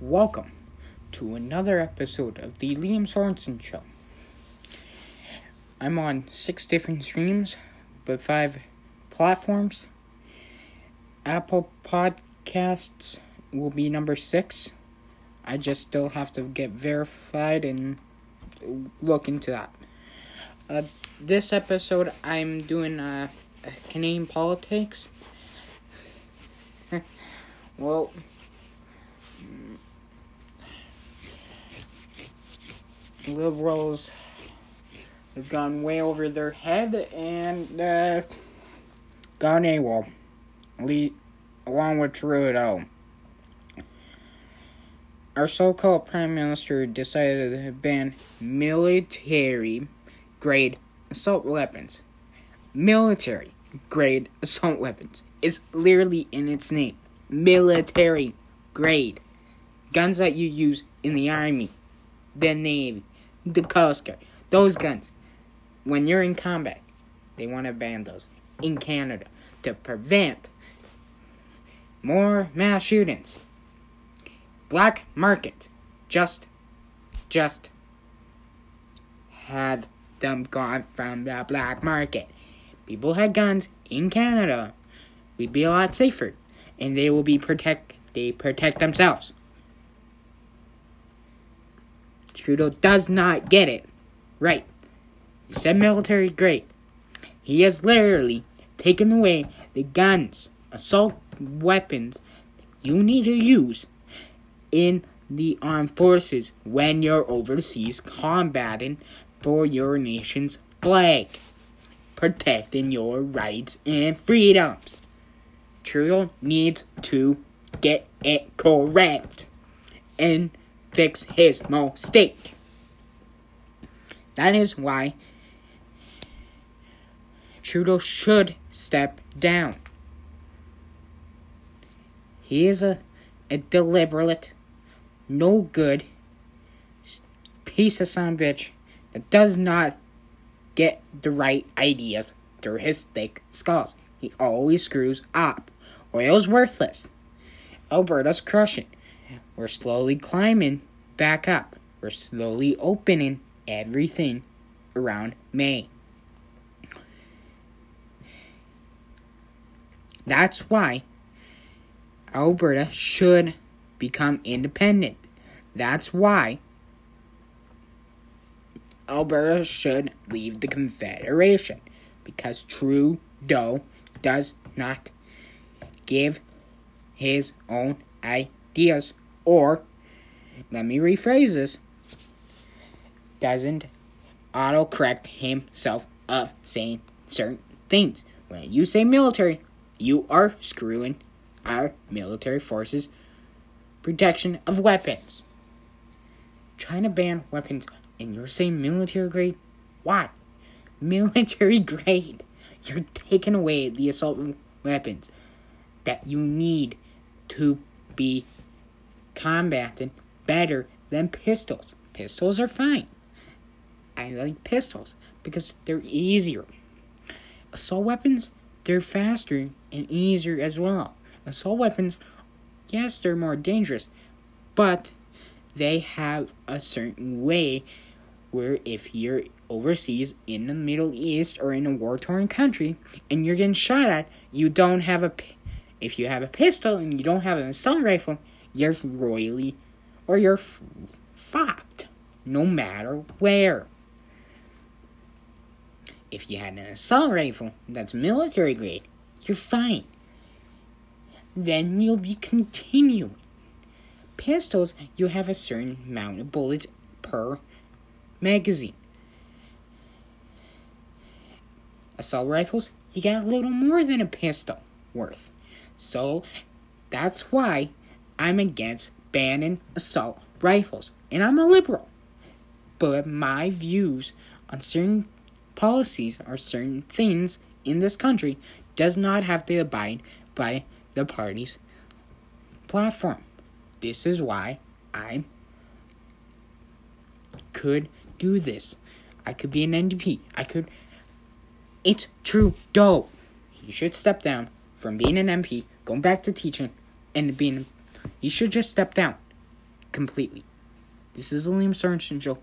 Welcome to another episode of the Liam Sorensen Show. I'm on six different streams, but five platforms. Apple Podcasts will be number six. I just still have to get verified and look into that. Uh, this episode, I'm doing uh, Canadian politics. well, liberals have gone way over their head and uh, gone AWOL, along with Trudeau. Our so called Prime Minister decided to ban military grade assault weapons. Military grade assault weapons. It's literally in its name. Military grade. Guns that you use in the Army, the Navy, the Guard. Those guns. When you're in combat, they want to ban those in Canada to prevent more mass shootings. Black market. Just, just have them gone from the black market. People had guns in Canada. We'd be a lot safer, and they will be protect. They protect themselves. Trudeau does not get it right. He said military great. He has literally taken away the guns, assault weapons you need to use in the armed forces when you're overseas combating for your nation's flag, protecting your rights and freedoms. Trudeau needs to get it correct and fix his mistake. That is why Trudeau should step down. He is a, a deliberate, no good piece of son bitch that does not get the right ideas through his thick skulls. He always screws up. Oil's worthless. Alberta's crushing. We're slowly climbing back up. We're slowly opening everything around May. That's why Alberta should become independent. That's why Alberta should leave the Confederation because Trudeau does not give his own ideas or let me rephrase this doesn't autocorrect himself of saying certain things. When you say military, you are screwing our military forces protection of weapons. Trying to ban weapons and you're saying military grade? Why? Military grade. You're taking away the assault weapons that you need to be combating better than pistols. Pistols are fine. I like pistols because they're easier. Assault weapons, they're faster and easier as well. Assault weapons, yes, they're more dangerous, but they have a certain way where if you're overseas in the Middle East or in a war torn country and you're getting shot at, you don't have a. If you have a pistol and you don't have an assault rifle, you're royally or you're f- fucked no matter where. If you had an assault rifle that's military grade, you're fine. Then you'll be continuing. Pistols, you have a certain amount of bullets per magazine. Assault rifles, you got a little more than a pistol worth. So that's why I'm against banning assault rifles. And I'm a liberal. But my views on certain policies or certain things in this country does not have to abide by the party's platform. This is why I could do this. I could be an NDP. I could. It's true, Trudeau. He should step down from being an MP, going back to teaching, and being. He should just step down. completely. This is the Liam Sorensen Show.